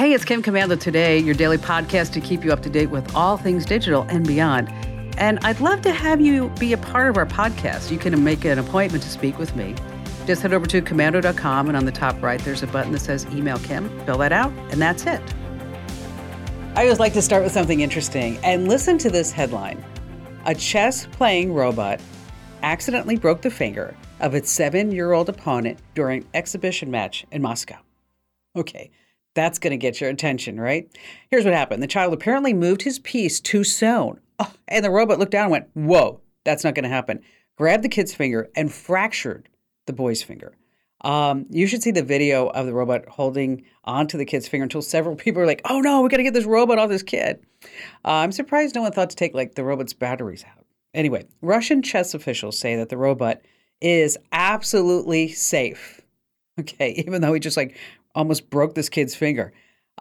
Hey, it's Kim Komando today, your daily podcast to keep you up to date with all things digital and beyond. And I'd love to have you be a part of our podcast. You can make an appointment to speak with me. Just head over to komando.com, and on the top right, there's a button that says Email Kim. Fill that out, and that's it. I always like to start with something interesting, and listen to this headline A chess playing robot accidentally broke the finger of its seven year old opponent during exhibition match in Moscow. Okay, that's going to get your attention, right? Here's what happened the child apparently moved his piece too soon. Oh, and the robot looked down and went, Whoa, that's not going to happen. Grabbed the kid's finger and fractured the boy's finger. Um, you should see the video of the robot holding onto the kid's finger until several people are like, "Oh no, we got to get this robot off this kid." Uh, I'm surprised no one thought to take like the robot's batteries out. Anyway, Russian chess officials say that the robot is absolutely safe. Okay, even though he just like almost broke this kid's finger.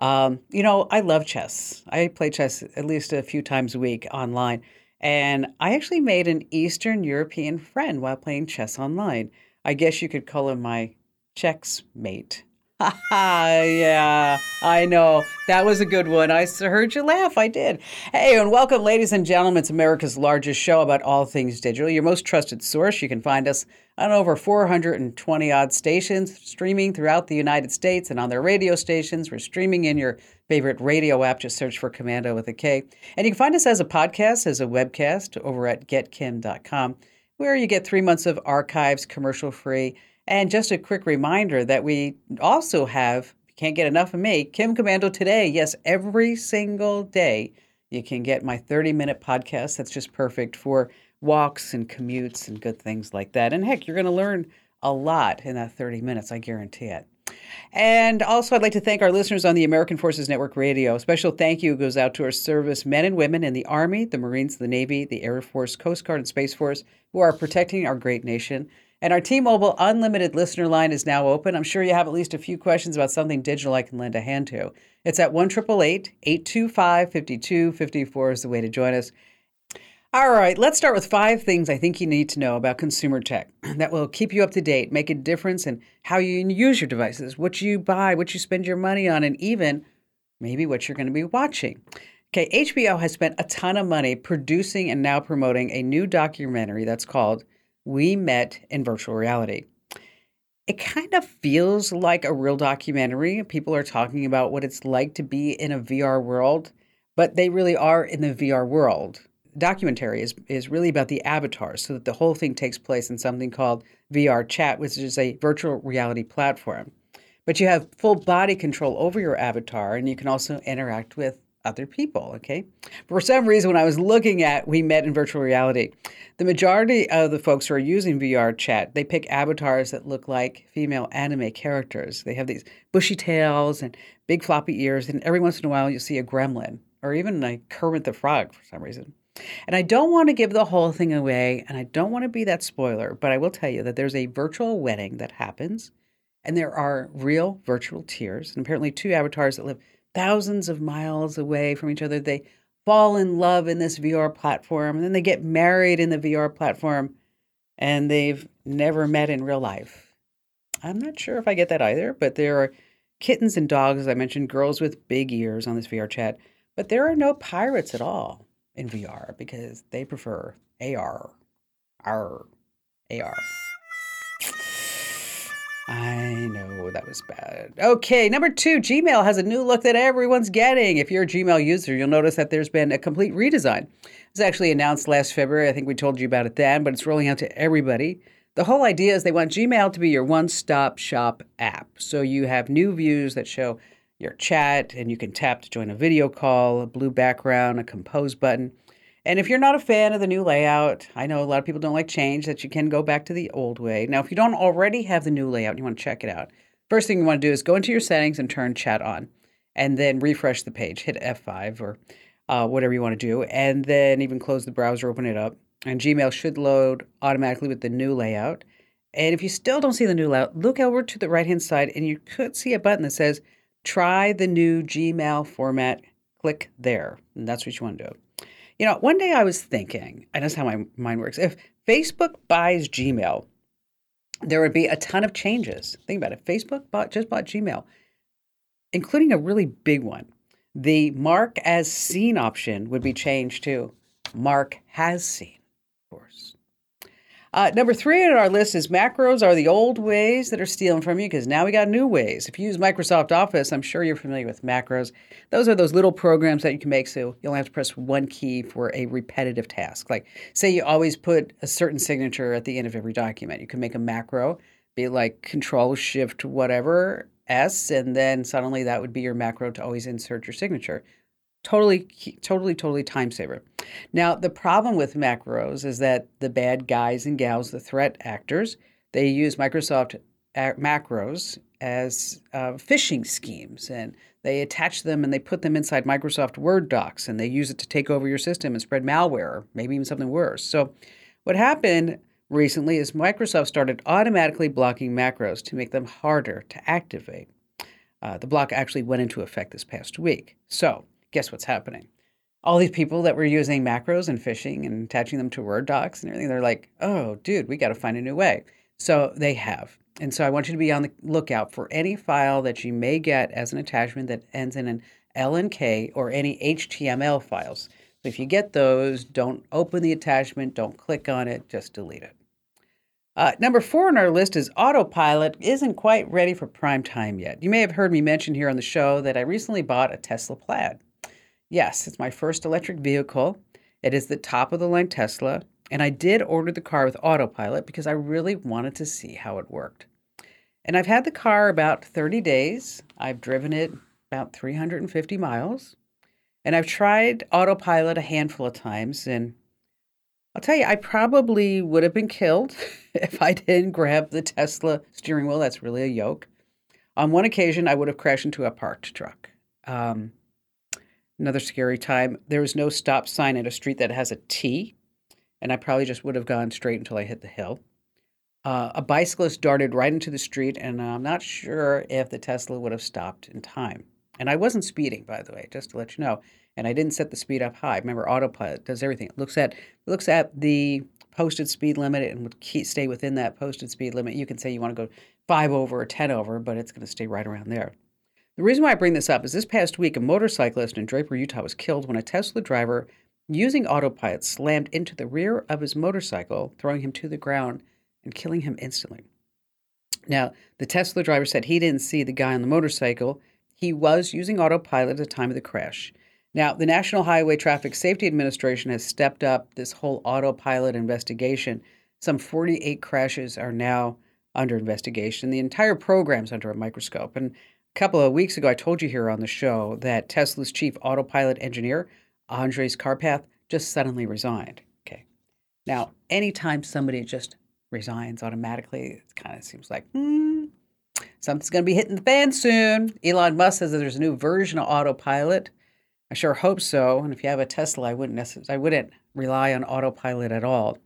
Um, you know, I love chess. I play chess at least a few times a week online. And I actually made an Eastern European friend while playing chess online. I guess you could call him my checks mate. yeah, I know. That was a good one. I heard you laugh. I did. Hey, and welcome, ladies and gentlemen. It's America's largest show about all things digital, your most trusted source. You can find us on over 420 odd stations, streaming throughout the United States and on their radio stations. We're streaming in your favorite radio app. Just search for Komando with a K. And you can find us as a podcast, as a webcast over at getkim.com, where you get three months of archives commercial free and just a quick reminder that we also have, you can't get enough of me, Kim Komando today. Yes, every single day you can get my 30 minute podcast. That's just perfect for walks and commutes and good things like that. And heck, you're going to learn a lot in that 30 minutes, I guarantee it. And also, I'd like to thank our listeners on the American Forces Network Radio. A special thank you goes out to our service men and women in the Army, the Marines, the Navy, the Air Force, Coast Guard, and Space Force who are protecting our great nation. And our T Mobile unlimited listener line is now open. I'm sure you have at least a few questions about something digital I can lend a hand to. It's at 1 825 5254 is the way to join us. All right, let's start with five things I think you need to know about consumer tech that will keep you up to date, make a difference in how you use your devices, what you buy, what you spend your money on, and even maybe what you're going to be watching. Okay, HBO has spent a ton of money producing and now promoting a new documentary that's called we met in virtual reality. It kind of feels like a real documentary. People are talking about what it's like to be in a VR world, but they really are in the VR world. Documentary is, is really about the avatar, so that the whole thing takes place in something called VR Chat, which is a virtual reality platform. But you have full body control over your avatar, and you can also interact with other people. Okay. For some reason, when I was looking at We Met in Virtual Reality, the majority of the folks who are using VR chat, they pick avatars that look like female anime characters. They have these bushy tails and big floppy ears, and every once in a while you'll see a gremlin or even a Kermit the Frog for some reason. And I don't want to give the whole thing away, and I don't want to be that spoiler, but I will tell you that there's a virtual wedding that happens, and there are real virtual tears, and apparently two avatars that live thousands of miles away from each other. They fall in love in this VR platform, and then they get married in the VR platform, and they've never met in real life. I'm not sure if I get that either, but there are kittens and dogs, as I mentioned, girls with big ears on this VR chat, but there are no pirates at all in VR because they prefer AR. R. AR. Know that was bad. Okay, number two, Gmail has a new look that everyone's getting. If you're a Gmail user, you'll notice that there's been a complete redesign. It was actually announced last February. I think we told you about it then, but it's rolling out to everybody. The whole idea is they want Gmail to be your one stop shop app. So you have new views that show your chat, and you can tap to join a video call, a blue background, a compose button. And if you're not a fan of the new layout, I know a lot of people don't like change, that you can go back to the old way. Now, if you don't already have the new layout and you want to check it out, first thing you want to do is go into your settings and turn chat on, and then refresh the page. Hit F5 or uh, whatever you want to do, and then even close the browser, open it up, and Gmail should load automatically with the new layout. And if you still don't see the new layout, look over to the right hand side, and you could see a button that says "Try the new Gmail format." Click there, and that's what you want to do. You know, one day I was thinking, and that's how my mind works. If Facebook buys Gmail, there would be a ton of changes. Think about it. Facebook bought just bought Gmail. including a really big one. The mark as seen option would be changed to mark has seen. Uh, number three on our list is macros are the old ways that are stealing from you because now we got new ways. If you use Microsoft Office, I'm sure you're familiar with macros. Those are those little programs that you can make so you only have to press one key for a repetitive task. Like, say you always put a certain signature at the end of every document. You can make a macro, be like Control Shift whatever S, and then suddenly that would be your macro to always insert your signature. Totally, totally, totally time saver. Now, the problem with macros is that the bad guys and gals, the threat actors, they use Microsoft macros as uh, phishing schemes and they attach them and they put them inside Microsoft Word docs and they use it to take over your system and spread malware or maybe even something worse. So, what happened recently is Microsoft started automatically blocking macros to make them harder to activate. Uh, the block actually went into effect this past week. So, guess what's happening? All these people that were using macros and phishing and attaching them to Word docs and everything, they're like, oh, dude, we got to find a new way. So they have. And so I want you to be on the lookout for any file that you may get as an attachment that ends in an LNK or any HTML files. So if you get those, don't open the attachment, don't click on it, just delete it. Uh, number four on our list is Autopilot isn't quite ready for prime time yet. You may have heard me mention here on the show that I recently bought a Tesla Plaid. Yes, it's my first electric vehicle. It is the top of the line Tesla, and I did order the car with autopilot because I really wanted to see how it worked. And I've had the car about 30 days. I've driven it about 350 miles, and I've tried autopilot a handful of times. And I'll tell you, I probably would have been killed if I didn't grab the Tesla steering wheel. That's really a yoke. On one occasion, I would have crashed into a parked truck. Um, Another scary time. There was no stop sign at a street that has a T, and I probably just would have gone straight until I hit the hill. Uh, a bicyclist darted right into the street, and I'm not sure if the Tesla would have stopped in time. And I wasn't speeding, by the way, just to let you know. And I didn't set the speed up high. Remember, autopilot does everything. It looks at it looks at the posted speed limit and would keep, stay within that posted speed limit. You can say you want to go five over or ten over, but it's going to stay right around there. The reason why I bring this up is this past week, a motorcyclist in Draper, Utah was killed when a Tesla driver using autopilot slammed into the rear of his motorcycle, throwing him to the ground and killing him instantly. Now, the Tesla driver said he didn't see the guy on the motorcycle. He was using autopilot at the time of the crash. Now, the National Highway Traffic Safety Administration has stepped up this whole autopilot investigation. Some 48 crashes are now under investigation. The entire program's under a microscope. And a couple of weeks ago, I told you here on the show that Tesla's chief autopilot engineer, Andrej Karpathy, just suddenly resigned. Okay. Now, anytime somebody just resigns automatically, it kind of seems like, hmm, something's going to be hitting the fan soon. Elon Musk says that there's a new version of autopilot. I sure hope so. And if you have a Tesla, I wouldn't necessarily, I wouldn't rely on autopilot at all.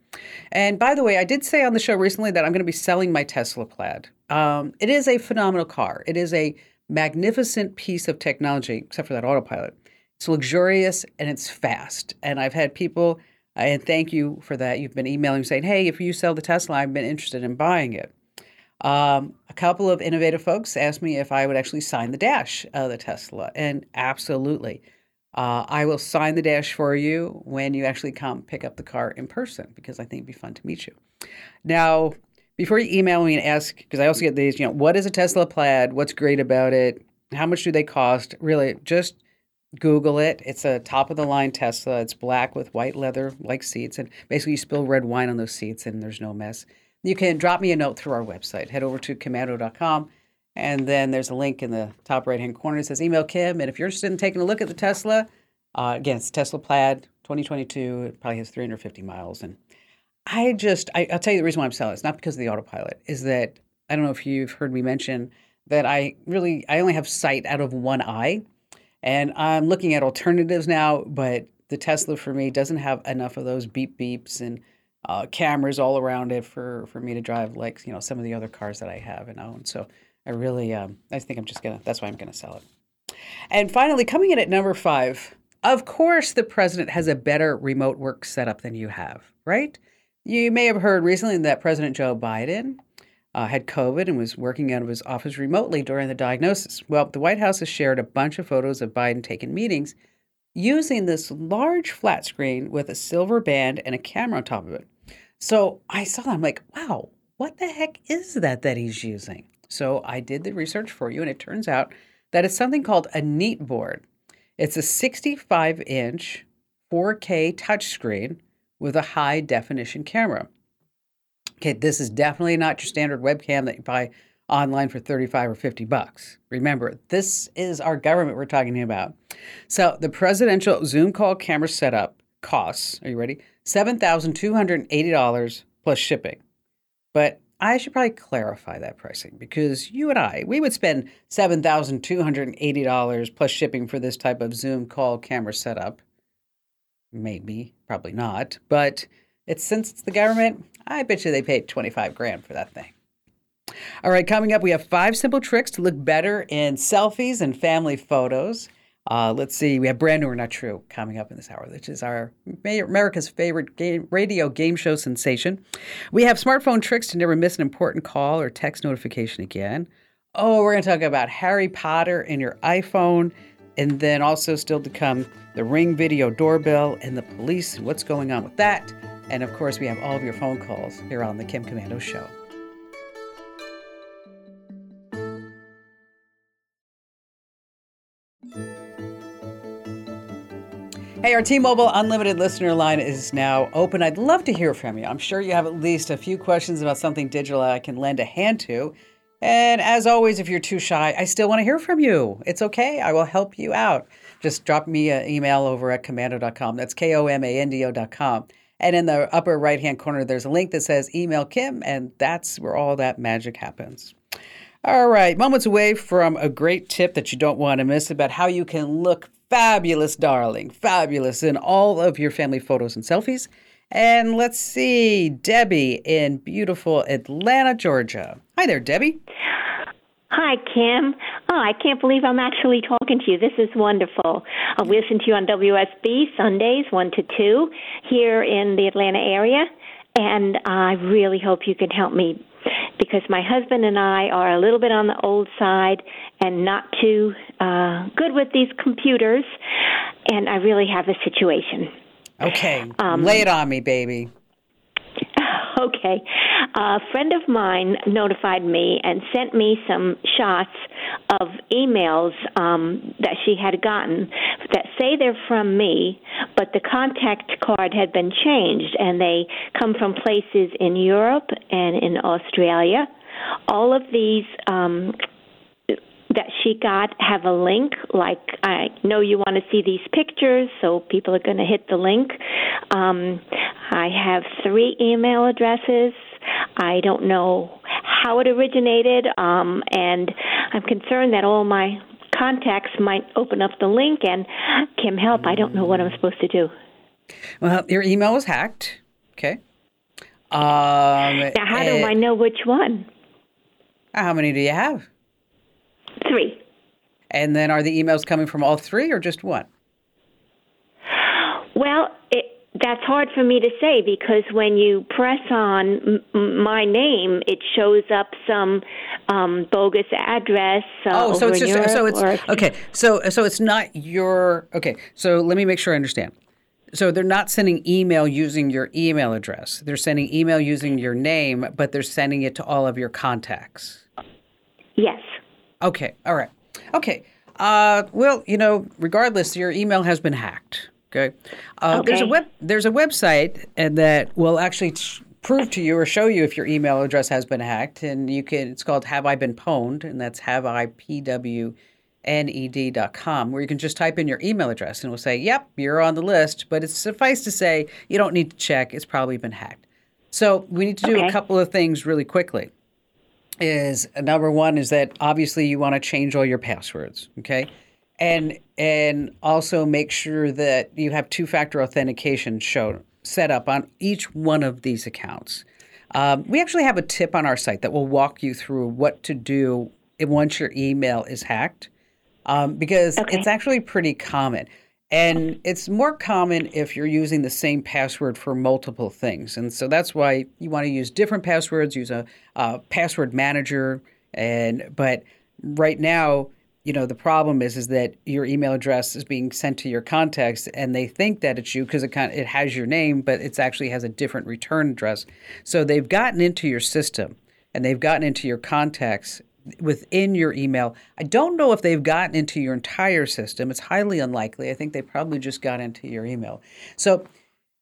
And by the way, I did say on the show recently that I'm going to be selling my Tesla Plaid. Um, it is a phenomenal car. It is a magnificent piece of technology, except for that autopilot. It's luxurious and it's fast. And I've had people, and thank you for that. You've been emailing saying, hey, if you sell the Tesla, I've been interested in buying it. Um, a couple of innovative folks asked me if I would actually sign the dash of the Tesla, and absolutely. Uh, I will sign the dash for you when you actually come pick up the car in person because I think it'd be fun to meet you. Now, before you email me and ask, because I also get these, you know, what is a Tesla Plaid? What's great about it? How much do they cost? Really, just Google it. It's a top of the line Tesla. It's black with white leather like seats. And basically, you spill red wine on those seats and there's no mess. You can drop me a note through our website. Head over to komando.com. And then there's a link in the top right hand corner that says email Kim. And if you're interested in taking a look at the Tesla, uh, again, it's Tesla Plaid 2022. It probably has 350 miles. And I just, I, will tell you the reason why I'm selling. It's not because of the autopilot. Is that I don't know if you've heard me mention that I really, I only have sight out of one eye, and I'm looking at alternatives now. But the Tesla for me doesn't have enough of those beep beeps and uh, cameras all around it for for me to drive like you know some of the other cars that I have and own. So I really, um, I think I'm just gonna. That's why I'm gonna sell it. And finally, coming in at number five. Of course, the president has a better remote work setup than you have, right? You may have heard recently that President Joe Biden uh, had COVID and was working out of his office remotely during the diagnosis. Well, the White House has shared a bunch of photos of Biden taking meetings using this large flat screen with a silver band and a camera on top of it. So I saw that. I'm like, wow, what the heck is that that he's using? So I did the research for you, and it turns out that it's something called a Neat board. It's a 65 inch 4K touchscreen with a high definition camera. Okay, this is definitely not your standard webcam that you buy online for 35 or 50 bucks. Remember, this is our government we're talking about. So, the presidential Zoom call camera setup costs, are you ready? $7,280 plus shipping. But I should probably clarify that pricing because you and I, we would spend $7,280 plus shipping for this type of Zoom call camera setup. Maybe, probably not, but it's since it's the government, I bet you they paid 25 grand for that thing. All right, coming up, we have five simple tricks to look better in selfies and family photos. Uh, let's see, we have brand new or not true coming up in this hour, which is our America's favorite game, radio game show sensation. We have smartphone tricks to never miss an important call or text notification again. Oh, we're going to talk about Harry Potter and your iPhone, and then also still to come the Ring video doorbell and the police and what's going on with that. And of course, we have all of your phone calls here on the Kim Komando Show. Hey, our T Mobile Unlimited listener line is now open. I'd love to hear from you. I'm sure you have at least a few questions about something digital I can lend a hand to. And as always, if you're too shy, I still want to hear from you. It's okay. I will help you out. Just drop me an email over at komando.com. That's K O M A N D O.com. And in the upper right hand corner, there's a link that says email Kim, and that's where all that magic happens. All right, moments away from a great tip that you don't want to miss about how you can look fabulous, darling, fabulous in all of your family photos and selfies. And let's see, Debbie in beautiful Atlanta, Georgia. Hi there, Debbie. Hi, Kim. Oh, I can't believe I'm actually talking to you. This is wonderful. I listen to you on WSB Sundays, 1 to 2, here in the Atlanta area. And I really hope you can help me because my husband and I are a little bit on the old side and not too uh, good with these computers. And I really have a situation. Okay. Um, Lay it on me, baby. Okay. A friend of mine notified me and sent me some shots of emails um, that she had gotten that say they're from me, but the contact card had been changed and they come from places in Europe and in Australia. All of these um, that she got have a link like i know you want to see these pictures so people are going to hit the link um, i have three email addresses I don't know how it originated, um, and I'm concerned that all my contacts might open up the link and Kim help. I don't know what I'm supposed to do. Well, your email was hacked. Okay. Um, now, how do I know which one? How many do you have? Three. And then are the emails coming from all three or just one? Well, it, that's hard for me to say because when you press on m- my name, it shows up some um, bogus address. Uh, oh, so it's just so it's or, okay. So so it's not your okay. So let me make sure I understand. So they're not sending email using your email address. They're sending email using your name, but they're sending it to all of your contacts. Yes. Okay. All right. Okay. Uh, well, you know, regardless, your email has been hacked. Okay. Uh, okay. There's a web. There's a website and that will actually t- prove to you or show you if your email address has been hacked, and you can. It's called Have I Been Pwned, and that's Have I P W N E D dot com, where you can just type in your email address and it will say, "Yep, you're on the list." But it's suffice to say, you don't need to check. It's probably been hacked. So we need to do okay. a couple of things really quickly. Is number one is that obviously you want to change all your passwords. Okay and and also make sure that you have two-factor authentication shown set up on each one of these accounts. Um, we actually have a tip on our site that will walk you through what to do once your email is hacked, um, because okay. it's actually pretty common. And it's more common if you're using the same password for multiple things. And so that's why you want to use different passwords, use a, a password manager. And but right now, you know, the problem is is that your email address is being sent to your contacts and they think that it's you because it kind of, it has your name, but it actually has a different return address. So they've gotten into your system and they've gotten into your contacts within your email. I don't know if they've gotten into your entire system. It's highly unlikely. I think they probably just got into your email. So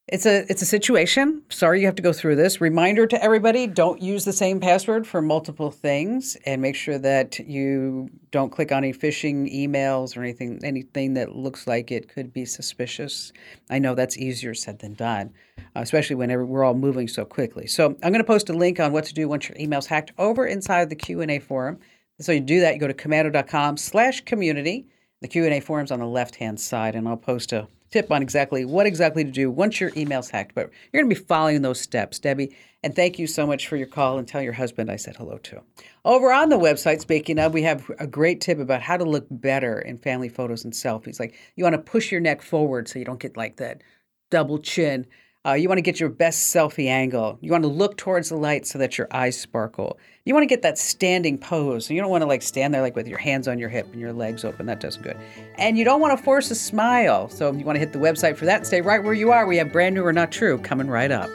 it's a it's a situation. Sorry you have to go through this. Reminder to everybody, don't use the same password for multiple things and make sure that you don't click on any phishing emails or anything anything that looks like it could be suspicious. I know that's easier said than done, Uh, especially whenever we're all moving so quickly. So, I'm going to post a link on what to do once your email's hacked over inside the Q&A forum. So you do that, you go to komando.com/community. The Q&A forum's on the left-hand side and I'll post a tip on exactly what exactly to do once your email's hacked. But you're going to be following those steps, Debbie. And thank you so much for your call and tell your husband I said hello to. Over on the website, speaking of, we have a great tip about how to look better in family photos and selfies. Like you want to push your neck forward so you don't get like that double chin. Uh, you want to get your best selfie angle. You want to look towards the light so that your eyes sparkle. You want to get that standing pose. You don't want to like stand there like with your hands on your hip and your legs open. That doesn't good. And you don't want to force a smile. So you want to hit the website for that. Stay right where you are. We have brand new or not true coming right up.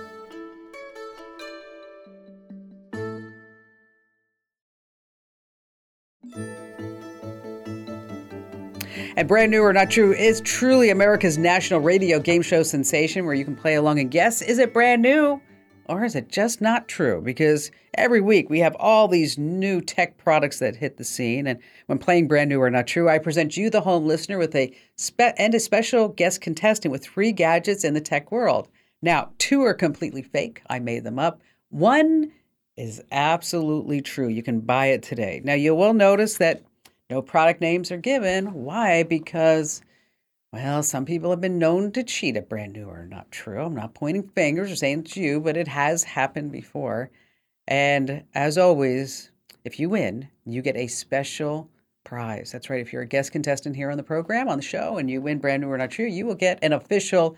And Brand New or Not True is truly America's national radio game show sensation where you can play along and guess is it brand new or is it just not true? Because every week we have all these new tech products that hit the scene. And when playing Brand New or Not True, I present you, the home listener, with a spe- and a special guest contestant with three gadgets in the tech world. Now, two are completely fake. I made them up. One is absolutely true. You can buy it today. Now, you will notice that no product names are given. Why? Because, well, some people have been known to cheat at brand new or not true. I'm not pointing fingers or saying it's you, but it has happened before. And as always, if you win, you get a special prize. That's right. If you're a guest contestant here on the program, on the show, and you win brand new or not true, you will get an official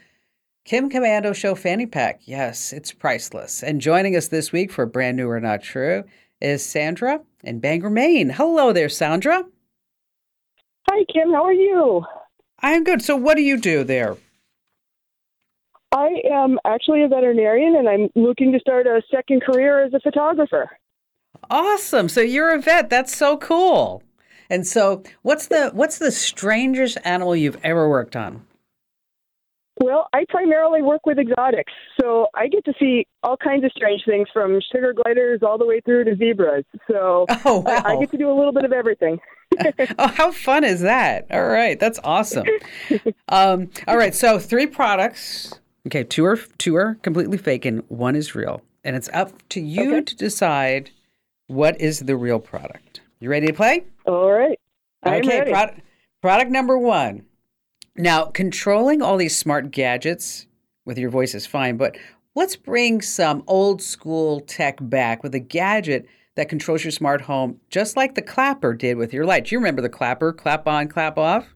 Kim Komando Show fanny pack. Yes, it's priceless. And joining us this week for brand new or not true is Sandra in Bangor, Maine. Hello there, Sandra. Hi, Kim. How are you? I'm good. So, what do you do there? I am actually a veterinarian and I'm looking to start a second career as a photographer. Awesome. So you're a vet. That's so cool. And so what's the what's the strangest animal you've ever worked on? Well, I primarily work with exotics, so I get to see all kinds of strange things from sugar gliders all the way through to zebras. So oh, wow. I, I get to do a little bit of everything. oh, how fun is that? All right, that's awesome. Um, all right, so three products. Okay, two are two are completely fake, and one is real, and it's up to you okay. to decide what is the real product. You ready to play? All right. I'm okay, ready. Product, product number one. Now, controlling all these smart gadgets with your voice is fine, but let's bring some old school tech back with a gadget that controls your smart home, just like the clapper did with your lights. You remember the clapper, clap on, clap off?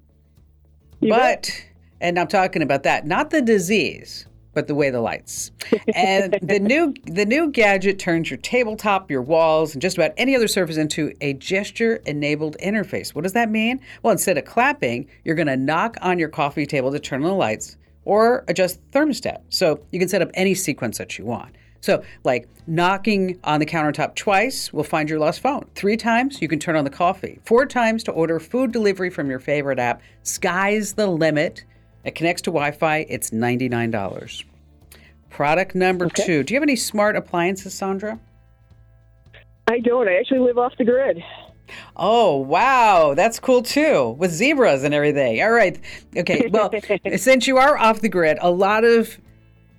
You but, bet. and I'm talking about that, not the disease, but the way the lights. And the new the new gadget turns your tabletop, your walls, and just about any other surface into a gesture-enabled interface. What does that mean? Well, instead of clapping, you're going to knock on your coffee table to turn on the lights or adjust the thermostat. So you can set up any sequence that you want. So, like knocking on the countertop twice will find your lost phone. Three times, you can turn on the coffee. Four times to order food delivery from your favorite app. Sky's the limit. It connects to Wi Fi. It's $99. Product number Okay. two. Do you have any smart appliances, Sandra? I don't. I actually live off the grid. Oh, wow. That's cool too, with zebras and everything. All right. Okay. Well, since you are off the grid, a lot of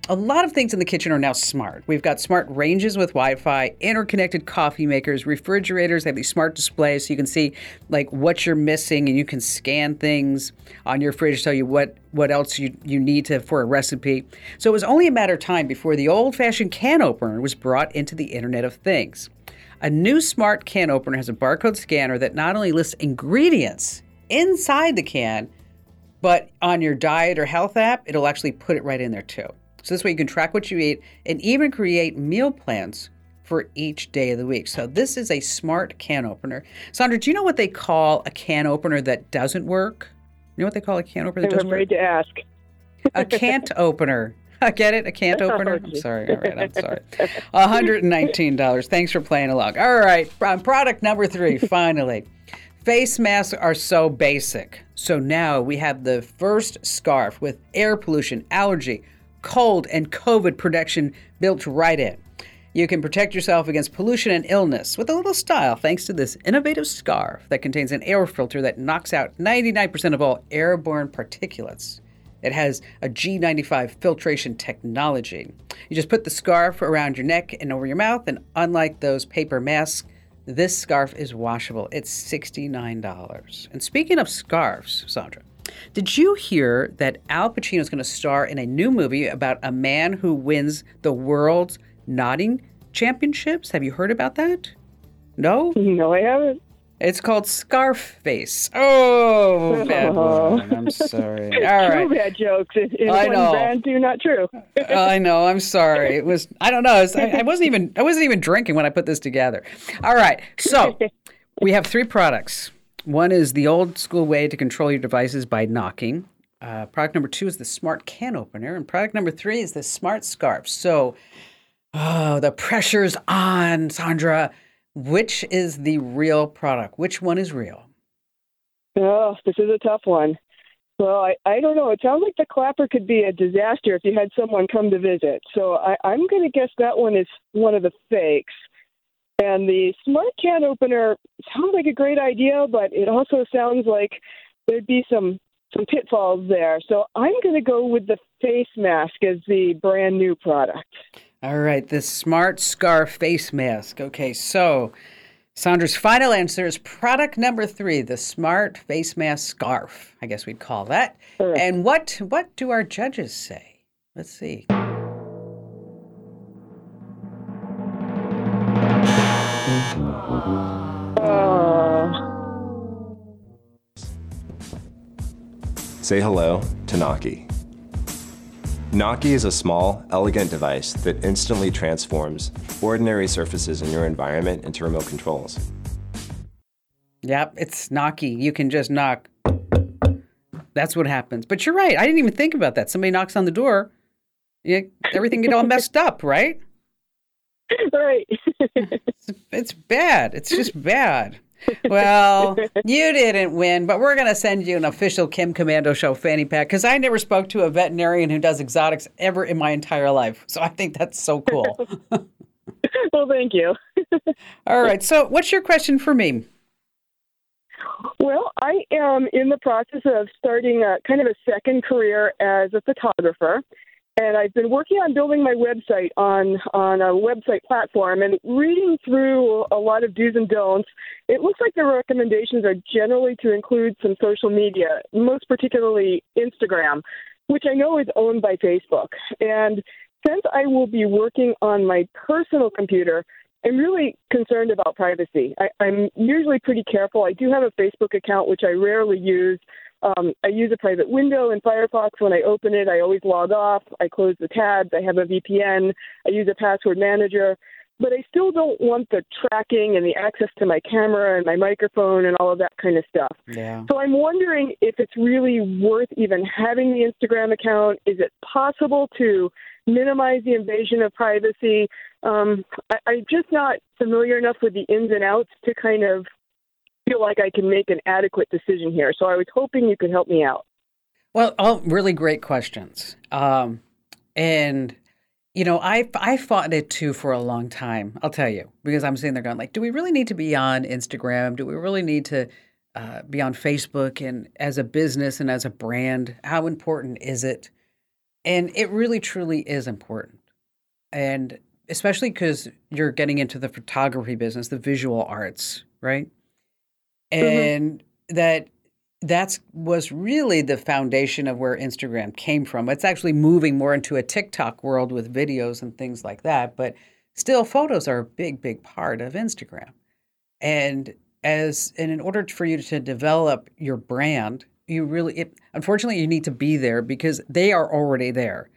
a lot of things in the kitchen are now smart. We've got smart ranges with Wi-Fi, interconnected coffee makers, refrigerators. They have these smart displays so you can see like what you're missing, and you can scan things on your fridge to tell you what what else you you need to for a recipe. So it was only a matter of time before the old-fashioned can opener was brought into the Internet of Things. A new smart can opener has a barcode scanner that not only lists ingredients inside the can, But on your diet or health app, it'll actually put it right in there too. So this way you can track what you eat and even create meal plans for each day of the week. So this is a smart can opener. Sandra, do you know what they call a can opener that doesn't work? You know what they call a can opener that I'm doesn't work? I'm afraid to ask. A can't opener. I get it? A can't oh, opener? I'm sorry. All right. I'm sorry. $119. Thanks for playing along. All right. Product number three, finally. Face masks are so basic. So now we have the first scarf with air pollution, allergy, cold, and COVID protection built right in. You can protect yourself against pollution and illness with a little style thanks to this innovative scarf that contains an air filter that knocks out 99% of all airborne particulates. It has a G95 filtration technology. You just put the scarf around your neck and over your mouth, and unlike those paper masks, this scarf is washable. It's $69. And speaking of scarves, Sandra, did you hear that Al Pacino is going to star in a new movie about a man who wins the world's nodding championships? Have you heard about that? No? No, I haven't. It's called Scarface. Oh, bad Oh. one. I'm sorry. All right. Two bad jokes in, in I one know. brand, two not true. I know. I'm sorry. It was. I don't know. It's, I, I wasn't even. I wasn't even drinking when I put this together. All right. So we have three products. One is the old school way to control your devices by knocking. Uh, product number two is the smart can opener, and product number three is the smart scarf. So, oh, the pressure's on, Sandra. Which is the real product? Which one is real? Oh, this is a tough one. Well, I, I don't know. It sounds like the clapper could be a disaster if you had someone come to visit. So I, I'm going to guess that one is one of the fakes. And the smart can opener sounds like a great idea, but it also sounds like there'd be some some pitfalls there. So I'm going to go with the face mask as the brand new product. All right, the smart scarf face mask. Okay, so Sandra's final answer is product number three, the smart face mask scarf. I guess we'd call that. And what what do our judges say? Let's see. Oh, Say hello to Knocki. Knocki is a small, elegant device that instantly transforms ordinary surfaces in your environment into remote controls. Yep, it's Knocki. You can just knock. That's what happens. But you're right. I didn't even think about that. Somebody knocks on the door, yeah, everything get all messed up, right? right. It's, it's bad. It's just bad. Well, you didn't win, but we're going to send you an official Kim Komando Show fanny pack because I never spoke to a veterinarian who does exotics ever in my entire life. So I think that's so cool. well, thank you. All right. So, what's your question for me? Well, I am in the process of starting a kind of a second career as a photographer. And I've been working on building my website on on a website platform and reading through a lot of do's and don'ts. It looks like the recommendations are generally to include some social media, most particularly Instagram, which I know is owned by Facebook. And since I will be working on my personal computer, I'm really concerned about privacy. I, I'm usually pretty careful. I do have a Facebook account, which I rarely use. Um, I use a private window in Firefox. When I open it, I always log off. I close the tabs. I have a VPN. I use a password manager. But I still don't want the tracking and the access to my camera and my microphone and all of that kind of stuff. Yeah. So I'm wondering if it's really worth even having the Instagram account. Is it possible to minimize the invasion of privacy? Um, I, I'm just not familiar enough with the ins and outs to kind of feel like I can make an adequate decision here. So I was hoping you could help me out. Well, all really great questions. Um, and you know, I I fought it too for a long time. I'll tell you because I'm sitting there going like, do we really need to be on Instagram? Do we really need to uh, be on Facebook? And as a business and as a brand, how important is it? And it really truly is important. And especially because you're getting into the photography business, the visual arts, right? Mm-hmm. And that that's was really the foundation of where Instagram came from. It's actually moving more into a TikTok world with videos and things like that, but still photos are a big big part of Instagram. And as and in order for you to develop your brand you really, it, unfortunately, you need to be there because they are already there.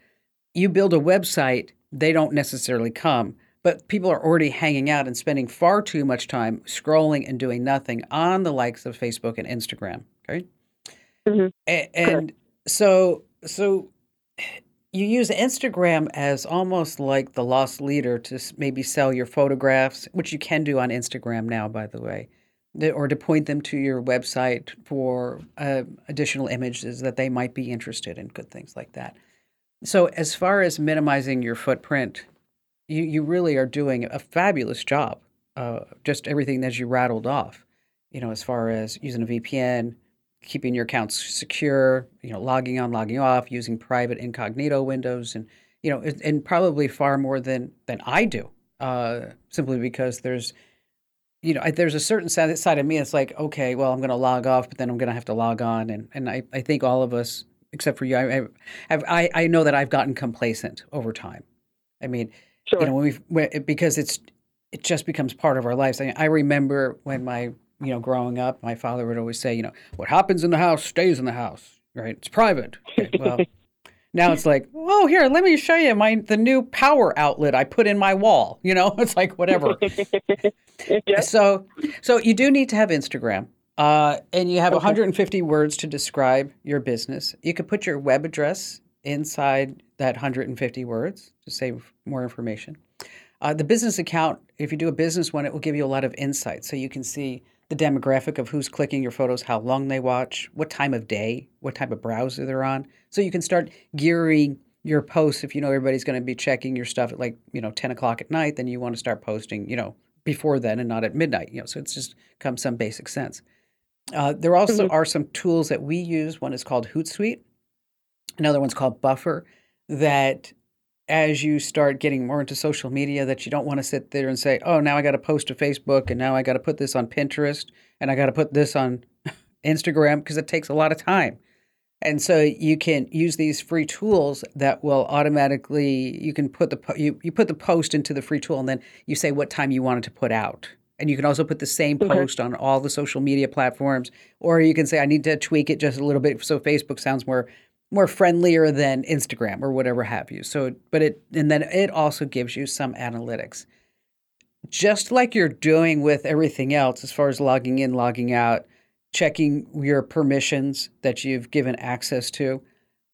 You build a website, they don't necessarily come, but people are already hanging out and spending far too much time scrolling and doing nothing on the likes of Facebook and Instagram. Okay. Mhm. A- and so, so you use Instagram as almost like the lost leader to maybe sell your photographs, which you can do on Instagram now, by the way, or to point them to your website for uh, additional images that they might be interested in, good things like that. So, as far as minimizing your footprint, you, you really are doing a fabulous job. Uh, just everything that you rattled off, you know, as far as using a VPN, keeping your accounts secure, you know, logging on, logging off, using private incognito windows, and you know, and, and probably far more than than I do, uh, simply because there's, you know, I, there's a certain side, side of me that's like, okay, well, I'm going to log off, but then I'm going to have to log on, and and I, I think all of us, except for you, I, I, I I know that I've gotten complacent over time. I mean, Sure. you know, when we when, because it's it just becomes part of our lives. I, I remember when my you know growing up, my father would always say, you know, what happens in the house stays in the house, right? It's private. Okay, well, now it's like, oh, here, let me show you my the new power outlet I put in my wall. You know, it's like whatever. yeah. So, so you do need to have Instagram, uh, and you have 150 words to describe your business. You could put your web address inside that 150 words to save more information. Uh, the business account, if you do a business one, it will give you a lot of insight, so you can see the demographic of who's clicking your photos, how long they watch, what time of day, what type of browser they're on. So you can start gearing your posts. If you know everybody's going to be checking your stuff at like you know 10 o'clock at night, then you want to start posting, you know, before then and not at midnight. You know, so it's just comes some basic sense. Uh, there also are some tools that we use. One is called Hootsuite. Another one's called Buffer. That as you start getting more into social media, that you don't want to sit there and say, "Oh, now I got to post to Facebook, and now I got to put this on Pinterest, and I got to put this on Instagram," because it takes a lot of time. And so you can use these free tools that will automatically you can put the po- you, you put the post into the free tool and then you say what time you want it to put out. And you can also put the same post on all the social media platforms or you can say I need to tweak it just a little bit so Facebook sounds more more friendlier than Instagram or whatever have you. So but it and then it also gives you some analytics. Just like you're doing with everything else as far as logging in, logging out, checking your permissions that you've given access to.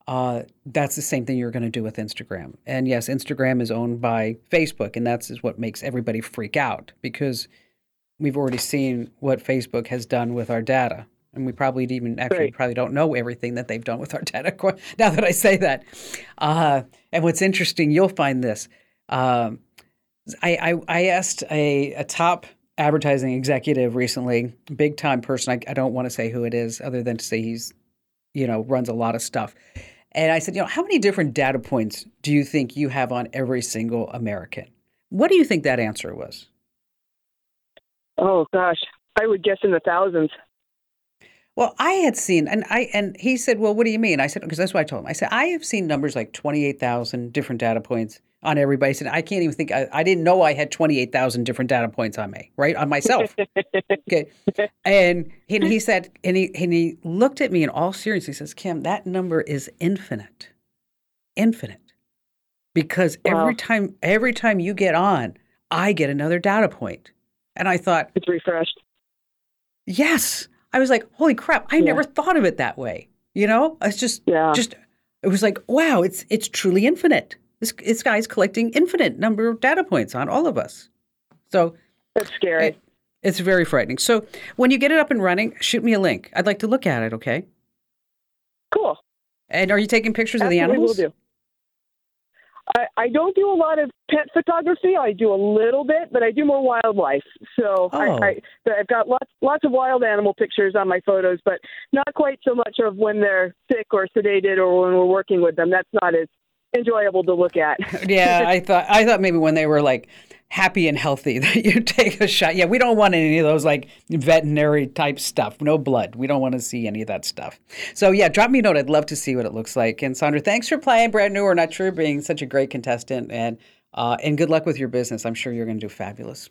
Uh, that's the same thing you're going to do with Instagram. And yes, Instagram is owned by Facebook, and that's what makes everybody freak out because we've already seen what Facebook has done with our data. And we probably even actually Right. probably don't know everything that they've done with our data. Now that I say that, uh, and what's interesting, you'll find this. Um, I, I, I asked a, a top advertising executive recently, big time person. I, I don't want to say who it is, other than to say he's, you know, runs a lot of stuff. And I said, you know, how many different data points do you think you have on every single American? What do you think that answer was? Oh gosh, I would guess in the thousands. Well, I had seen, and I and he said, "Well, what do you mean?" I said, "Because that's what I told him." I said, "I have seen numbers like twenty-eight thousand different data points on everybody." I said, "I can't even think. I, I didn't know I had twenty-eight thousand different data points on me, right, on myself." okay, and he, and he said, and he and he looked at me in all seriousness. He says, "Kim, that number is infinite, infinite, because Wow. every time every time you get on, I get another data point." And I thought, It's refreshed. Yes. I was like, holy crap, I Yeah. never thought of it that way. You know? It's just Yeah. just it was like, wow, it's it's truly infinite. This this guy's collecting infinite number of data points on all of us. So That's scary. it, it's very frightening. So when you get it up and running, shoot me a link. I'd like to look at it, okay? cool. And are you taking pictures of the Absolutely animals? will do. I, I don't do a lot of pet photography. I do a little bit, but I do more wildlife. So Oh. I, I, I've got lots lots of wild animal pictures on my photos, but not quite so much of when they're sick or sedated or when we're working with them. That's not as enjoyable to look at. yeah, I thought I thought maybe when they were like happy and healthy that you take a shot. Yeah, we don't want any of those like veterinary type stuff. No blood. We don't want to see any of that stuff. So yeah, drop me a note. I'd love to see what it looks like. And Sandra, thanks for playing brand new or not sure being such a great contestant and uh, and good luck with your business. I'm sure you're going to do fabulous.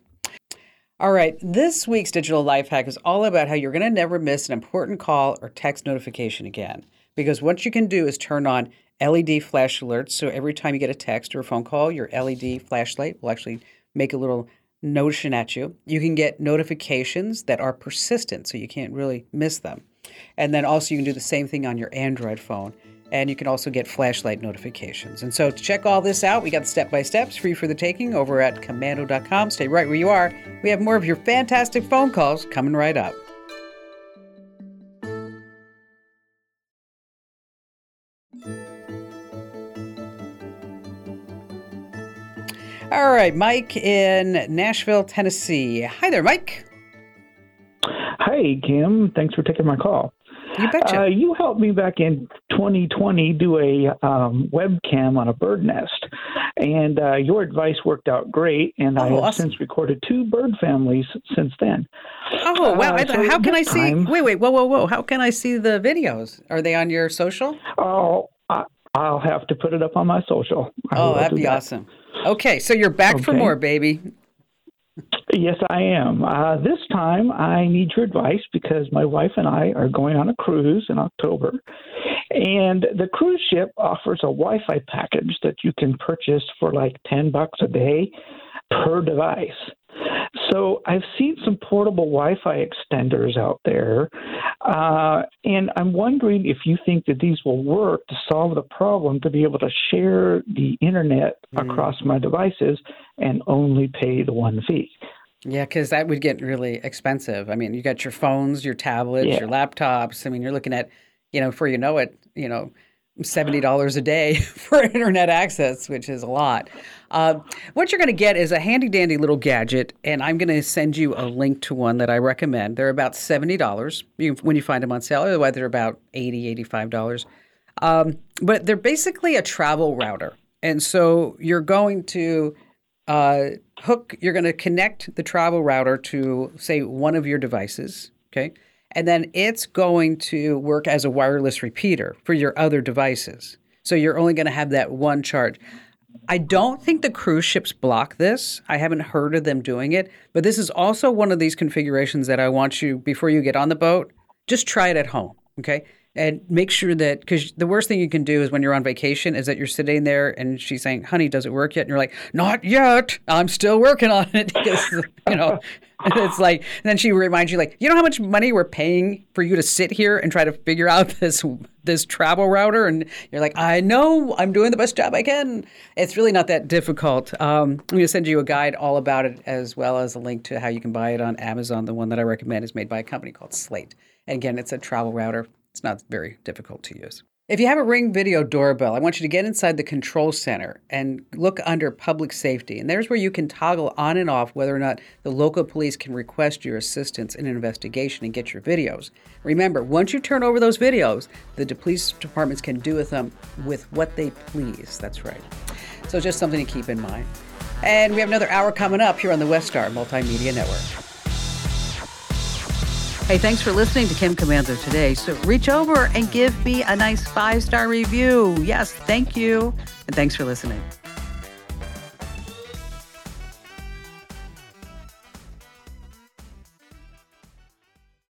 All right, this week's digital life hack is all about how you're going to never miss an important call or text notification again. Because what you can do is turn on LED flash alerts. So every time you get a text or a phone call, your LED flashlight will actually make a little notion at you. You can get notifications that are persistent, so you can't really miss them. And then also, you can do the same thing on your Android phone. And you can also get flashlight notifications. And so, to check all this out, we got the step by steps free for the taking over at komando.com. Stay right where you are. We have more of your fantastic phone calls coming right up. All right, Mike in Nashville, Tennessee. Hi there, Mike. Hi, Kim. Thanks for taking my call. You betcha. Uh, you helped me back in 2020 do a um, webcam on a bird nest, and uh, your advice worked out great. And Oh, I have awesome. since recorded two bird families since then. Oh, wow. Uh, so how can I see? time- Wait, wait, whoa, whoa, whoa. How can I see the videos? Are they on your social? Oh, I, I'll have to put it up on my social. I Oh, that'd be that. awesome. Okay, so you're back for more, baby. Yes, I am. Uh, this time, I need your advice because my wife and I are going on a cruise in October. And the cruise ship offers a Wi Fi package that you can purchase for like 10 bucks a day per device. So I've seen some portable Wi Fi extenders out there. Uh, and I'm wondering if you think that these will work to solve the problem to be able to share the internet across my devices and only pay the one fee. Yeah, because that would get really expensive. I mean, you got your phones, your tablets, Yeah. your laptops. I mean, you're looking at, you know, before you know it, you know, seventy dollars a day for internet access, which is a lot. Uh, what you're going to get is a handy dandy little gadget, and I'm going to send you a link to one that I recommend. They're about seventy dollars when you find them on sale. Otherwise, they're about 80 85 dollars. Um, but they're basically a travel router, and so you're going to uh, hook you're going to connect the travel router to say one of your devices okay and then it's going to work as a wireless repeater for your other devices. So you're only going to have that one charge. I don't think the cruise ships block this. I haven't heard of them doing it. But this is also one of these configurations that i want you before you get on the boat just try it at home okay and make sure that because the worst thing you can do is when you're on vacation is that you're sitting there and she's saying honey does it work yet? And you're like not yet. I'm still working on it. Because you know it's like then she reminds you like you know how much money we're paying for you to sit here and try to figure out this this travel router? And you're like i know. I'm doing the best job i can. It's really not that difficult. Um, i'm going to send you a guide all about it as well as a link to how you can buy it on amazon. The one that i recommend is made by a company called slate. And again it's a travel router it's not very difficult to use. If you have a Ring Video doorbell, I want you to get inside the control center and look under public safety. And there's where you can toggle on and off whether or not the local police can request your assistance in an investigation and get your videos. Remember, once you turn over those videos, the police departments can do with them with what they please. That's right. So just something to keep in mind. And we have another hour coming up here on the West Star Multimedia Network. Hey, thanks for listening to Kim Komando today. So reach over and give me a nice five star review. Yes, thank you. And thanks for listening.